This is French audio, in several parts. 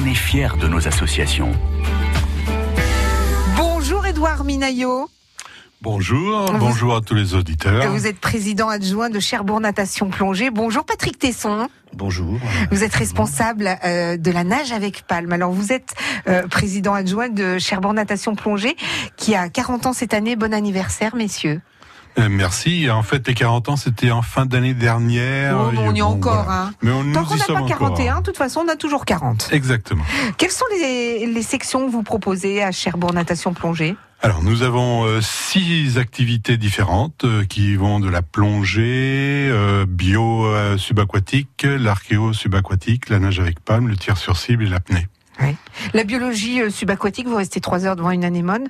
On est fiers de nos associations. Bonjour Edouard Minaillot. Bonjour, bonjour à tous les auditeurs. Vous êtes président adjoint de Cherbourg Natation Plongée. Bonjour Patrick Tesson. Bonjour. Vous êtes responsable euh, de la nage avec palme. Alors vous êtes euh, président adjoint de Cherbourg Natation Plongée qui a 40 ans cette année. Bon anniversaire messieurs. Euh, merci. En fait, les 40 ans, c'était en fin d'année dernière. Oh, on y est Bon, encore. voilà. Hein. Mais on, Tant qu'on n'a pas encore. 41, de toute façon, on a toujours 40. Exactement. Quelles sont les, les sections que vous proposez à Cherbourg Natation Plongée? Alors, nous avons euh, six activités différentes euh, qui vont de la plongée, euh, bio subaquatique, l'archéo subaquatique, la nage avec palme, le tir sur cible et l'apnée. La biologie euh, subaquatique, vous restez 3 heures devant une anémone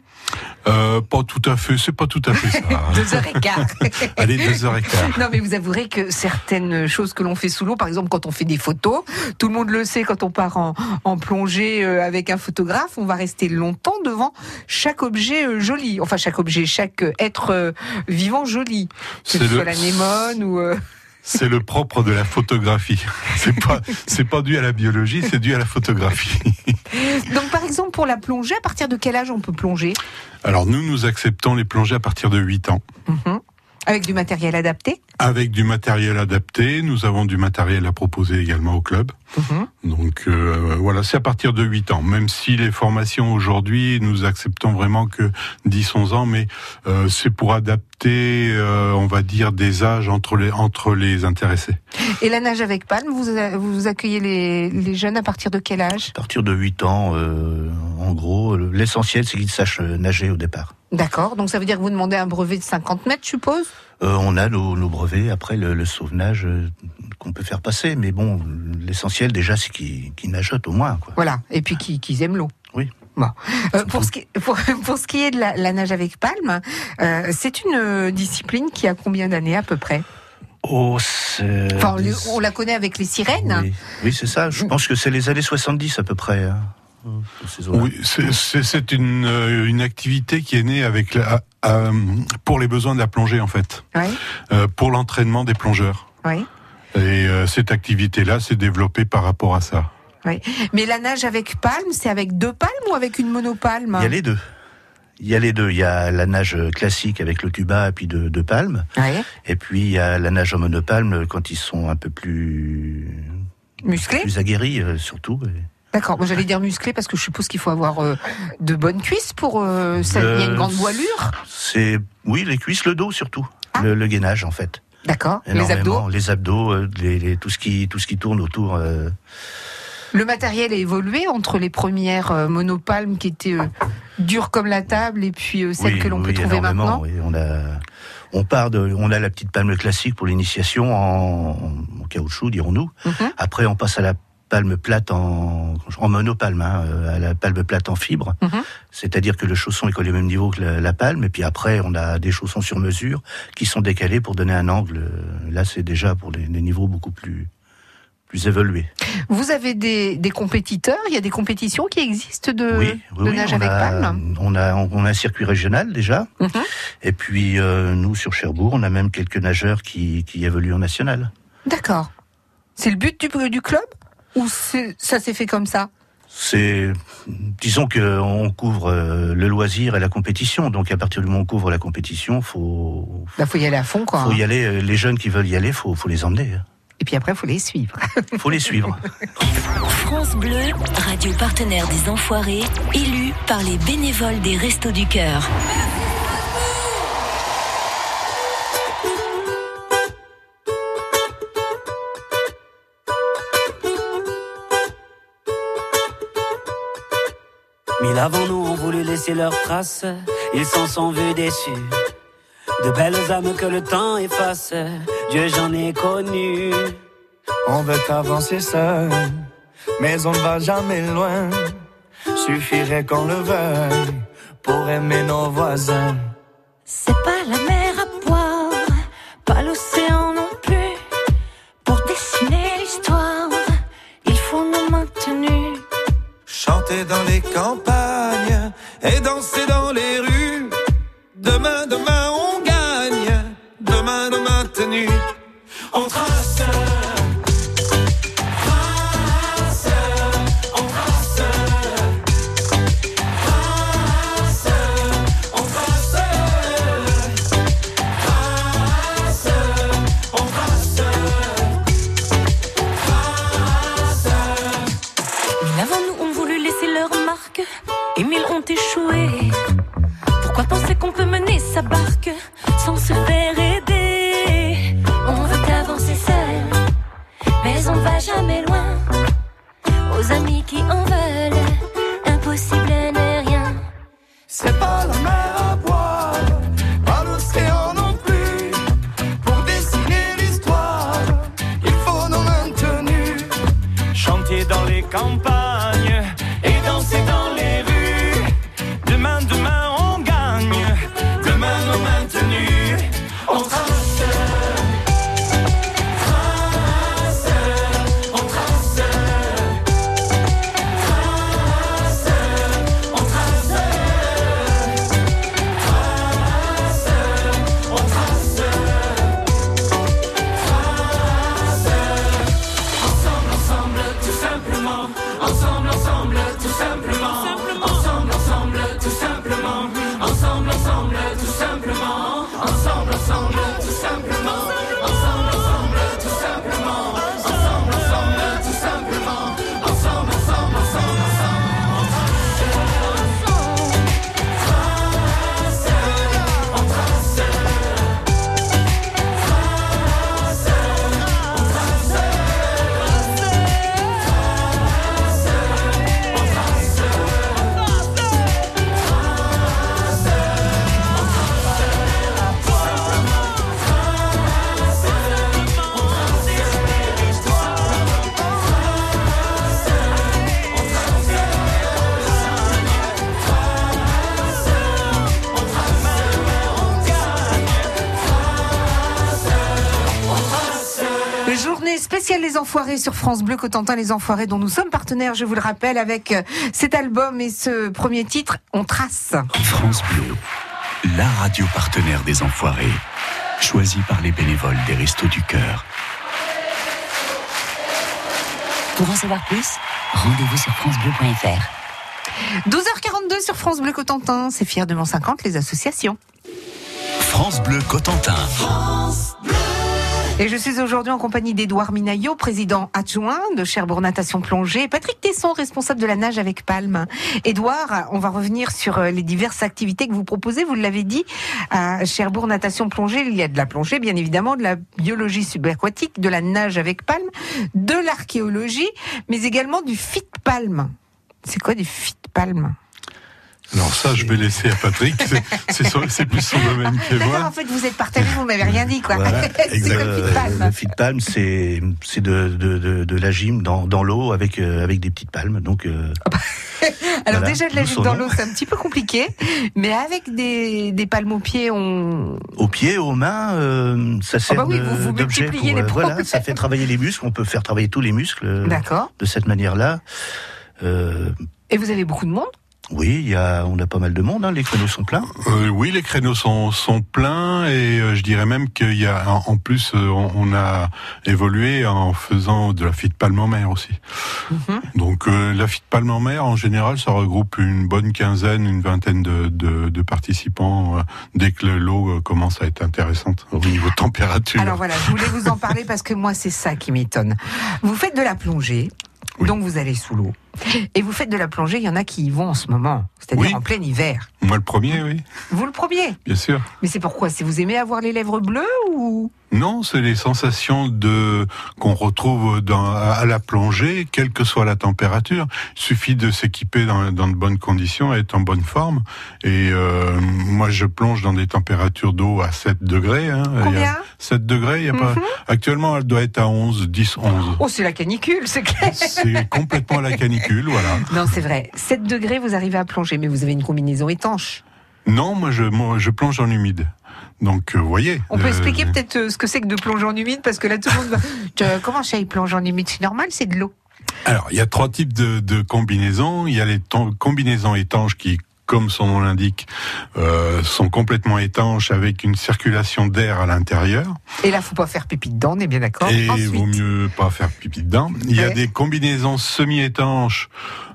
Euh, pas tout à fait, c'est pas tout à fait ça. Deux heures et quart. Allez, deux heures et quart. Non, mais vous avouerez que certaines choses que l'on fait sous l'eau, par exemple quand on fait des photos, tout le monde le sait quand on part en, en plongée euh, avec un photographe, on va rester longtemps devant chaque objet euh, joli. Enfin, chaque objet, chaque être vivant joli. Que ce soit l'anémone ou... C'est le propre de la photographie. C'est pas, c'est pas dû à la biologie, c'est dû à la photographie. Donc, par exemple, pour la plongée, à partir de quel âge on peut plonger? Alors nous, nous acceptons les plongées à partir de 8 ans. Mhm. Avec du matériel adapté? Avec du matériel adapté, nous avons du matériel à proposer également au club. Mhm. Donc euh, voilà, c'est à partir de 8 ans. Même si les formations aujourd'hui, nous acceptons vraiment que 10-11 ans, mais euh, c'est pour adapter, euh, on va dire, des âges entre les, entre les intéressés. Et la nage avec palme, vous, vous accueillez les, les jeunes à partir de quel âge? À partir de 8 ans, euh, en gros, l'essentiel c'est qu'ils sachent nager au départ. D'accord, donc ça veut dire que vous demandez un brevet de 50 mètres, je suppose? On a nos, nos brevets, après le, le sauvetage euh, qu'on peut faire passer, mais bon, l'essentiel déjà c'est qu'ils qu'ils nagent au moins. Quoi. Voilà, et puis qui- qu'ils aiment l'eau. Oui. Bon. Euh, pour, ce qui, pour, pour ce qui est de la, la nage avec palme, euh, c'est une euh, discipline qui a combien d'années à peu près? Oh, c'est... Enfin, on, la connaît avec les sirènes. Oui, Oui, c'est ça. Je pense que c'est les années 70 à peu près. hein. Oui, c'est- une, euh, une activité qui est née avec la, euh, pour les besoins de la plongée en fait, Oui, euh, pour l'entraînement des plongeurs. oui. Et euh, cette activité-là s'est développée par rapport à ça. Mais la nage avec palme, c'est avec deux palmes ou avec une monopalme Il y a les deux. Il y a les deux. Il y a la nage classique avec le tuba et puis de, de palme. Oui. Et puis il y a la nage en monopalme quand ils sont un peu plus Musclé plus aguerris surtout. D'accord, moi j'allais dire musclé parce que je suppose qu'il faut avoir euh, de bonnes cuisses pour... euh, ça, il y a une Euh, grande voilure C'est oui les cuisses, le dos surtout. Ah. Le, le gainage en fait. D'accord, les abdos Les abdos, euh, les- les- tout ce qui tout ce qui tourne autour. euh, Le matériel a évolué entre les premières monopalmes qui étaient dures comme la table et puis celles oui, que l'on peut trouver maintenant. oui. On a on part de on a la petite palme classique pour l'initiation en, en caoutchouc dirons-nous. Mhm. Après on passe à la palme plate en, en monopalme, hein, euh, à la palme plate en fibre. Mhm. C'est-à-dire que le chausson est collé au même niveau que la, la palme, et puis après on a des chaussons sur mesure qui sont décalés pour donner un angle. Là c'est déjà pour des, des niveaux beaucoup plus plus évolués. Vous avez des, des compétiteurs, il y a des compétitions qui existent de, oui, oui, de oui, nage avec a, palme? on a on a un circuit régional déjà, Mhm. et puis euh, nous sur Cherbourg on a même quelques nageurs qui qui évoluent en national. D'accord. C'est le but du, du club? Ou ça s'est fait comme ça C'est, disons que on couvre euh, le loisir et la compétition. Donc à partir du moment où on couvre la compétition, faut, Il faut y aller à fond, quoi. faut hein. y aller. Euh, Les jeunes qui veulent y aller, faut, faut les emmener. hein. Et puis après, il faut les suivre. Faut les suivre. France Bleu, radio partenaire des Enfoirés, élu par les bénévoles des Restos du Cœur. Mille avant nous ont voulu laisser leurs traces, ils s'en sont vus déçus. De belles âmes que le temps efface, Dieu j'en ai connu. On veut avancer seul, mais on ne va jamais loin. Suffirait qu'on le veuille pour aimer nos voisins. C'est pas la mer à boire, pas l'océan non plus. Pour dessiner l'histoire, il faut nos mains dans les campagnes et danser dans les rues. Demain, demain, on gagne. Demain, trace. trace, on trace. Enfoirés sur France Bleu Cotentin Les Enfoirés dont nous sommes partenaires, je vous le rappelle, avec euh, cet album et ce premier titre, On Trace. France Bleu, la radio partenaire des Enfoirés, choisie par les bénévoles des Restos du Cœur. Pour en savoir plus, rendez-vous sur francebleu.fr. 12h42 sur France Bleu Cotentin, c'est fier de Mont 50 les associations. France Bleu Cotentin. Et je suis aujourd'hui en compagnie d'Édouard Minaillot, président adjoint de Cherbourg Natation Plongée, Patrick Tesson, responsable de la nage avec Palme. Édouard, on va revenir sur euh, les diverses activités que vous proposez. Vous l'avez dit, à Cherbourg Natation Plongée, il y a de la plongée, bien évidemment, de la biologie subaquatique, de la nage avec Palme, de l'archéologie, mais également du fit Palme. C'est quoi du fit Palme? Alors ça, je vais laisser à Patrick. C'est- C'est son- c'est plus son domaine que D'accord, en moi. fait, vous êtes partagé, vous m'avez rien dit, quoi. Voilà, C'est quoi le fit Euh, Palme le feed palm, c'est c'est de, de, de, de la gym dans, dans l'eau avec euh, avec des petites palmes. Donc euh, Alors Voilà, déjà de la gym dans l'eau, c'est un petit peu compliqué, mais avec des, des palmes aux pieds, on... aux pieds, aux mains, euh, ça sert bah oui, vous- vous d'objet multipliez pour, les euh, voilà, ça fait travailler les muscles. On peut faire travailler tous les muscles euh, D'accord. de cette manière-là. Euh, Et vous avez beaucoup de monde? Oui, il y a, on a pas mal de monde. Hein, les créneaux sont pleins. Euh, oui, les créneaux sont, sont pleins et euh, je dirais même qu'il y a, en, en plus, euh, on, on a évolué en faisant de la fit palme en mer aussi. Mhm. Donc euh, la fit palme en mer, en général, ça regroupe une bonne quinzaine, une vingtaine de, de, de participants euh, dès que l'eau commence à être intéressante au niveau température. Alors voilà, je voulais vous en parler parce que moi, c'est ça qui m'étonne. Vous faites de la plongée, Oui. donc vous allez sous l'eau. Et vous faites de la plongée, il y en a qui y vont en ce moment, c'est-à-dire Oui. en plein hiver. Moi, le premier, oui, Vous le premier bien sûr. Mais c'est pourquoi? C'est vous aimez avoir les lèvres bleues ou? Non, c'est les sensations de qu'on retrouve dans, à la plongée, quelle que soit la température. Il suffit de s'équiper dans, dans de bonnes conditions, être en bonne forme. Et euh, moi, je plonge dans des températures d'eau à 7 degrés. Hein. Il y a Combien? 7 degrés. Il y a pas. Mhm. Actuellement, elle doit être à 11, 10, 11. Oh, c'est la canicule, c'est clair. C'est complètement la canicule, voilà. Non, c'est vrai. 7 degrés, vous arrivez à plonger, mais vous avez une combinaison étanche. Non, moi, je, moi, je plonge en humide. Donc, euh, vous voyez. On peut euh, expliquer peut-être euh, ce que c'est que de plonger en humide, parce que là, tout le monde va... Comment ça, il plonge en humide C'est normal, c'est de l'eau. Alors, il y a trois types de, de combinaisons. Il y a les combinaisons étanches qui, comme son nom l'indique, euh, sont complètement étanches avec une circulation d'air à l'intérieur. Et là, faut pas faire pipi dedans, on est bien d'accord Et Ensuite, vaut mieux pas faire pipi dedans. Il y a Ouais. des combinaisons semi-étanches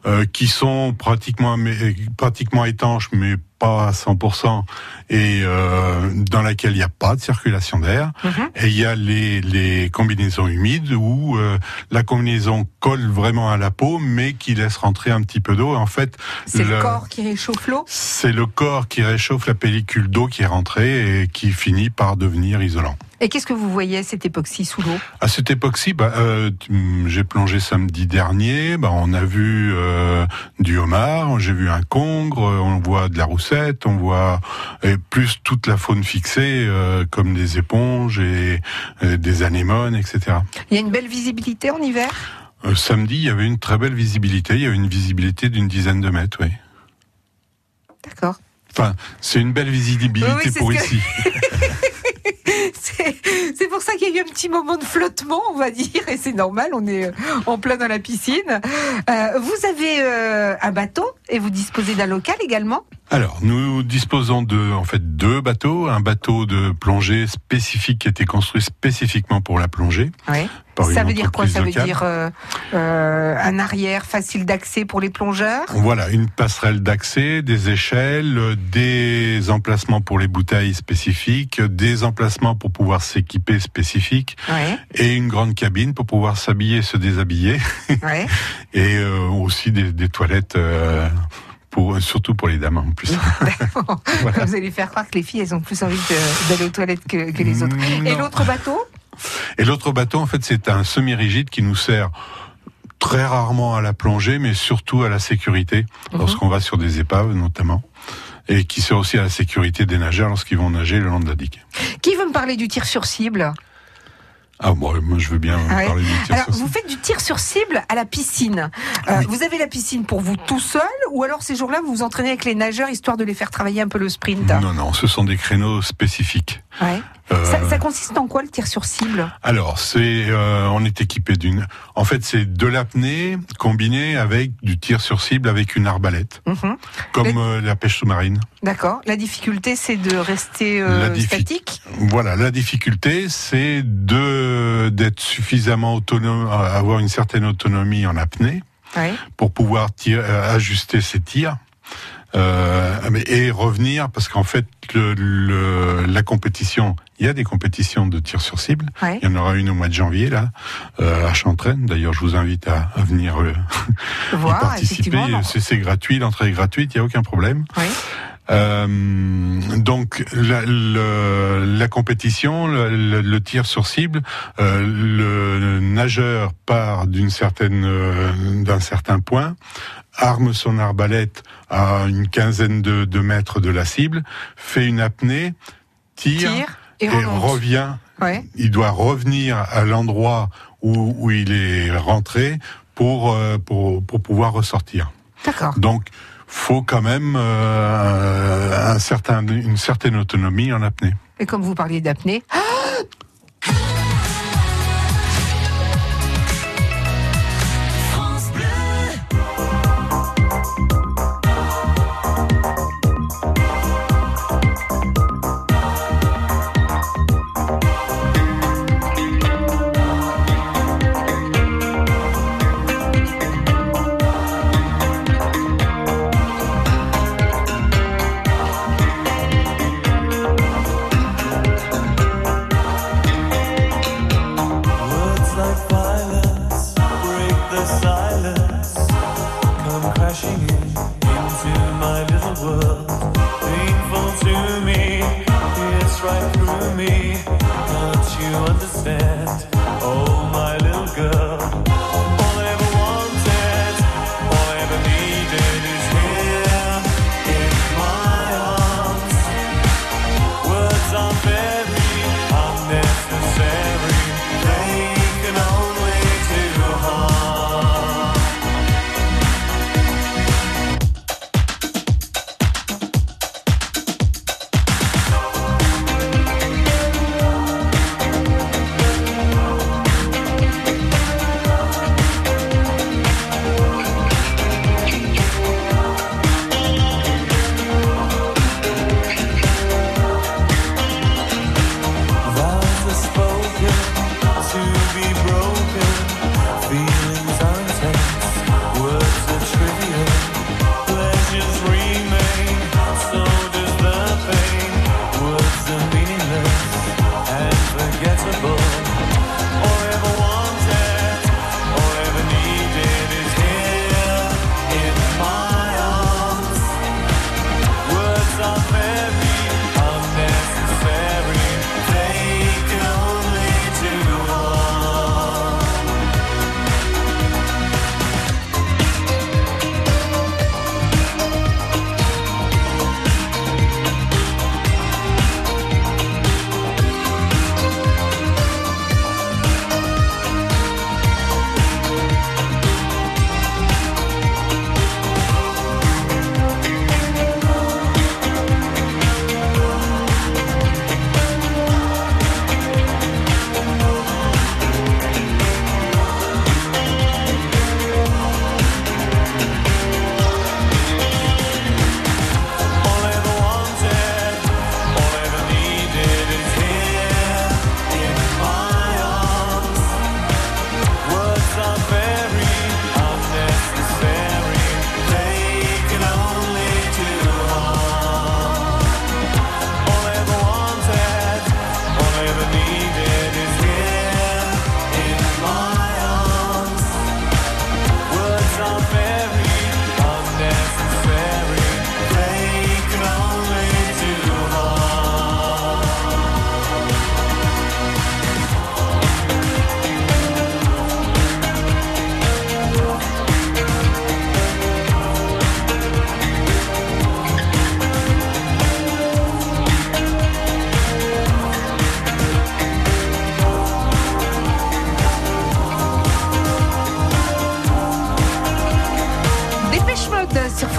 euh, qui sont pratiquement mais- pratiquement étanches, mais pas à 100%, et euh, dans laquelle il n'y a pas de circulation d'air. Mhm. Et il y a les, les combinaisons humides où euh, la combinaison colle vraiment à la peau, mais qui laisse rentrer un petit peu d'eau. En fait, C'est le le- corps qui réchauffe l'eau? C'est le corps qui réchauffe la pellicule d'eau qui est rentrée et qui finit par devenir isolant. Et qu'est-ce que vous voyez à cette époxy sous l'eau? À cette époxy, bah, euh, tu- j'ai plongé samedi dernier. Bah, on a vu euh, du homard, j'ai vu un congre, euh, on voit de la roussette, on voit et plus toute la faune fixée euh, comme des éponges et, des anémones, etc. Il y a une belle visibilité en hiver? Samedi, il y avait une très belle visibilité. Il y avait une visibilité d'une dizaine de mètres, oui. D'accord. Enfin, c'est une belle visibilité Oui, oui, c'est pour que- ici. C'est pour ça qu'il y a eu un petit moment de flottement, on va dire, et c'est normal, on est euh, en plein dans la piscine. Euh, vous avez euh, un bateau et vous disposez d'un local également? Alors, nous disposons de, en fait, deux bateaux. Un bateau de plongée spécifique qui a été construit spécifiquement pour la plongée. Oui. Par Ça veut dire quoi Ça veut dire euh, euh, un arrière facile d'accès pour les plongeurs Voilà, une passerelle d'accès, des échelles, euh, des emplacements pour les bouteilles spécifiques, des emplacements pour pouvoir s'équiper spécifiques Ouais, et une grande cabine pour pouvoir s'habiller, se déshabiller ouais. et euh, aussi des, des toilettes euh, pour surtout pour les dames en plus. Voilà. Vous allez faire croire que les filles, elles ont plus envie d'aller aux toilettes que, que les autres. Et l'autre bateau? Et l'autre bateau, en fait, c'est un semi-rigide qui nous sert très rarement à la plongée, mais surtout à la sécurité, Mhm. lorsqu'on va sur des épaves notamment, et qui sert aussi à la sécurité des nageurs lorsqu'ils vont nager le long de la digue. Qui veut me parler du tir sur cible? Ah moi je veux bien Ah ouais. parler du tir Alors, sur vous faites du tir sur cible à la piscine. Euh, Vous avez la piscine pour vous tout seul ou alors ces jours-là, vous vous entraînez avec les nageurs histoire de les faire travailler un peu le sprint Non, non, ce sont des créneaux spécifiques. Ouais. Euh, Ça, ça consiste en quoi le tir sur cible? Alors, c'est, euh, on est équipé d'une. En fait, c'est de l'apnée combiné avec du tir sur cible avec une arbalète, Mhm. comme euh, la pêche sous-marine. D'accord. La difficulté, c'est de rester euh, statique? Voilà, la difficulté, c'est de d'être suffisamment autonome, euh, avoir une certaine autonomie en apnée pour pouvoir euh, ajuster ses tirs. Euh, et revenir parce qu'en fait le, le- la compétition il y a des compétitions de tir sur cible Ouais. il y en aura une au mois de janvier là euh, à Chantraine d'ailleurs je vous invite à, à venir euh, y participer c'est gratuit l'entrée est gratuite il y a aucun problème. Euh, donc la, le- la compétition, le, tir sur cible, euh, le nageur part d'une certaine, euh, d'un certain point, arme son arbalète à une quinzaine de, de mètres de la cible, fait une apnée, tire, Tire et, revient. Ouais. Il doit revenir à l'endroit où, où il est rentré pour, pour, pour pouvoir ressortir. D'accord. Donc, faut quand même euh, une certaine autonomie en apnée. Et comme vous parliez d'apnée,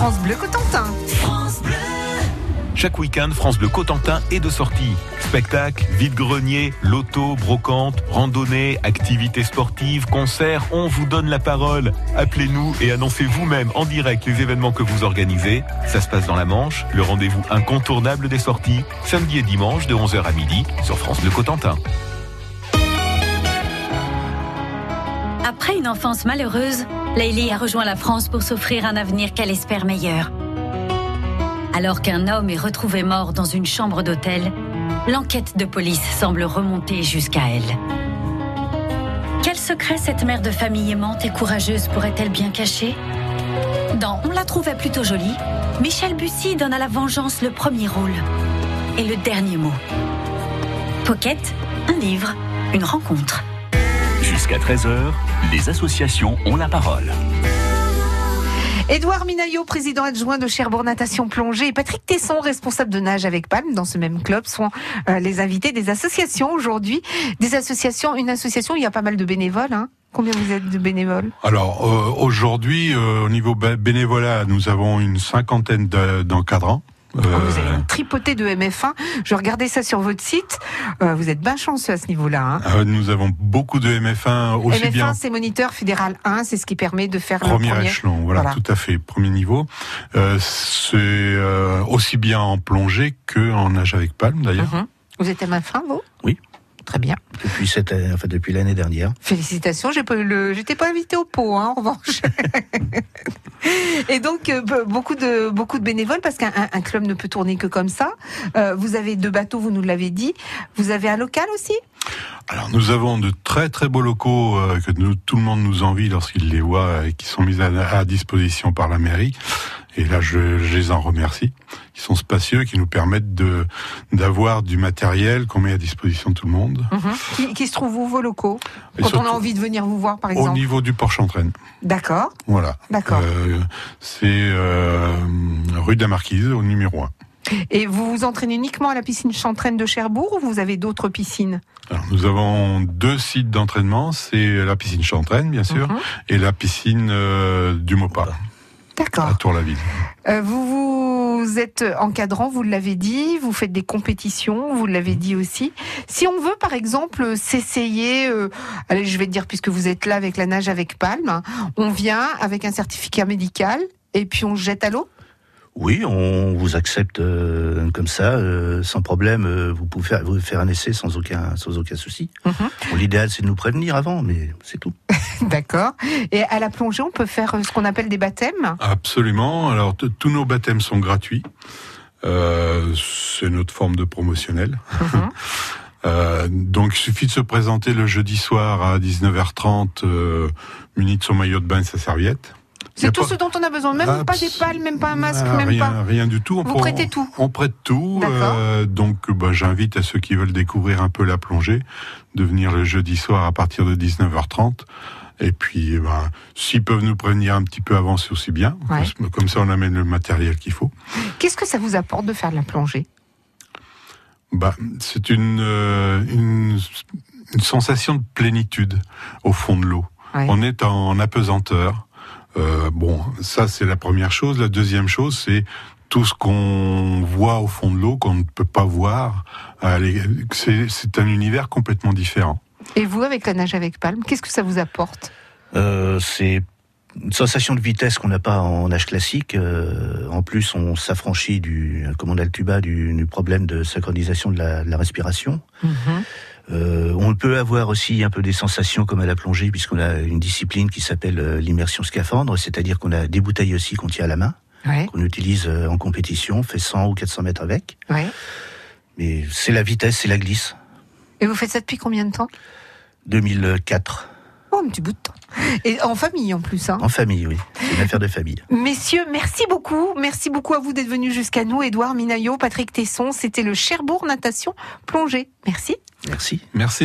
France Bleu Cotentin. Chaque week-end, France Bleu Cotentin est de sortie. Spectacles, vide-grenier, loto, brocante, randonnée, activités sportives, concerts, on vous donne la parole. Appelez-nous et annoncez vous-même en direct les événements que vous organisez. Ça se passe dans la Manche, le rendez-vous incontournable des sorties, samedi et dimanche de 11h à midi sur France Bleu Cotentin. Après une enfance malheureuse, Leili a rejoint la France pour s'offrir un avenir qu'elle espère meilleur. Alors qu'un homme est retrouvé mort dans une chambre d'hôtel, l'enquête de police semble remonter jusqu'à elle. Quel secret cette mère de famille aimante et courageuse pourrait-elle bien cacher? Dans On la trouvait plutôt jolie, Michel Bussy donne à la vengeance le premier rôle et le dernier mot. Pocket, un livre, une rencontre. Jusqu'à 13h, les associations ont la parole. Édouard Minaillot, président adjoint de Cherbourg Natation Plongée, et Patrick Tesson, responsable de nage avec Palme dans ce même club, sont euh, les invités des associations aujourd'hui. Des associations, une association, il y a pas mal de bénévoles. Hein Combien vous êtes de bénévoles? Alors euh, aujourd'hui, euh, au niveau bé- bénévolat, nous avons une cinquantaine de- d'encadrants. Oh, Vous Euh, avez une tripotée de MF1. Je regardais ça sur votre site. Euh, vous êtes bien chanceux à ce niveau-là. Hein. euh, nous avons beaucoup de MF1 aussi MF1, bien c'est moniteur fédéral 1, c'est ce qui permet de faire premier, le premier. échelon, voilà, Voilà. tout à fait, premier niveau. Euh, c'est aussi bien en plongée que en nage avec palme d'ailleurs. Mhm. Vous êtes MF1, vous? Oui. Très bien. Depuis cette, euh, enfin, depuis l'année dernière. Félicitations, j'ai pas eu le, j'étais pas invité au pot, hein, en revanche. Et donc euh, be- beaucoup de beaucoup de bénévoles parce qu'un un- un club ne peut tourner que comme ça. Euh, vous avez deux bateaux, vous nous l'avez dit. Vous avez un local aussi? Alors nous avons de très très beaux locaux euh, que nous- tout le monde nous envie lorsqu'il les voit euh, et qui sont mis à, à disposition par la mairie. Et là, je, je les en remercie. Ils sont spacieux, qui nous permettent de d'avoir du matériel qu'on met à disposition de tout le monde. qui, qui se trouvent où vos locaux? Et Quand on a envie de venir vous voir, par Au exemple. niveau du Port-Chantraine. D'accord, Voilà. d'accord. Euh, c'est euh, rue de la Marquise, au numéro 1. Et vous vous entraînez uniquement à la piscine Chantraine de Cherbourg ou vous avez d'autres piscines? Alors, nous avons deux sites d'entraînement, c'est la piscine Chantraine, bien sûr, Mhm. et la piscine euh, du Mopa, D'accord. à Tour-la-Ville. Euh, vous, vous êtes encadrant, vous l'avez dit, vous faites des compétitions, vous l'avez dit aussi. Si on veut, par exemple, s'essayer, euh, allez, je vais te dire, puisque vous êtes là avec la nage avec palme, hein, on vient avec un certificat médical et puis on se jette à l'eau Oui, on vous accepte euh, comme ça, euh, sans problème. euh, vous pouvez faire, vous faire un essai sans aucun, sans aucun souci. Mhm. Bon, L'idéal, c'est de nous prévenir avant, mais c'est tout. D'accord. Et à la plongée, on peut faire euh, ce qu'on appelle des baptêmes? Absolument. Alors, tous nos baptêmes sont gratuits. Euh, c'est notre forme de promotionnel. Mhm. Euh, donc, il suffit de se présenter le jeudi soir à 19h30, euh, muni de son maillot de bain et sa serviette. C'est tout pas- ce dont on a besoin, même pas des pales, même pas un masque, Ah, même rien, pas. rien du tout. On Vous prêtez tout On prête tout. Euh, donc, bah, j'invite à ceux qui veulent découvrir un peu la plongée de venir le jeudi soir à partir de 19h30. Et puis, eh ben, s'ils peuvent nous prévenir un petit peu avant, c'est aussi bien. Ouais. Comme- Comme ça, on amène le matériel qu'il faut. Qu'est-ce que ça vous apporte de faire de la plongée? Bah, c'est une, euh, une, une sensation de plénitude au fond de l'eau. Ouais. On est en apesanteur. Euh, bon, ça c'est la première chose. La deuxième chose, c'est tout ce qu'on voit au fond de l'eau qu'on ne peut pas voir. Allez, C'est c'est un univers complètement différent. Et vous, avec la nage avec palme, qu'est-ce que ça vous apporte? Euh, c'est une sensation de vitesse qu'on n'a pas en nage classique. Euh, en plus, on s'affranchit du, comme on a le tuba, du, du problème de synchronisation de la, de la respiration. Euh, on peut avoir aussi un peu des sensations comme à la plongée, puisqu'on a une discipline qui s'appelle euh, l'immersion scaphandre, c'est-à-dire qu'on a des bouteilles aussi qu'on tient à la main, Ouais, qu'on utilise euh, en compétition, on fait 100 ou 400 mètres avec. ouais. Mais c'est la vitesse, c'est la glisse. Et vous faites ça depuis combien de temps? 2004, Oh, un petit bout de temps. Et en famille en plus. Hein. en famille, oui. C'est une affaire de famille. Messieurs, merci beaucoup. Merci beaucoup à vous d'être venus jusqu'à nous. Édouard Minaillot, Patrick Tesson, c'était le Cherbourg Natation Plongée. Merci. Merci. Merci.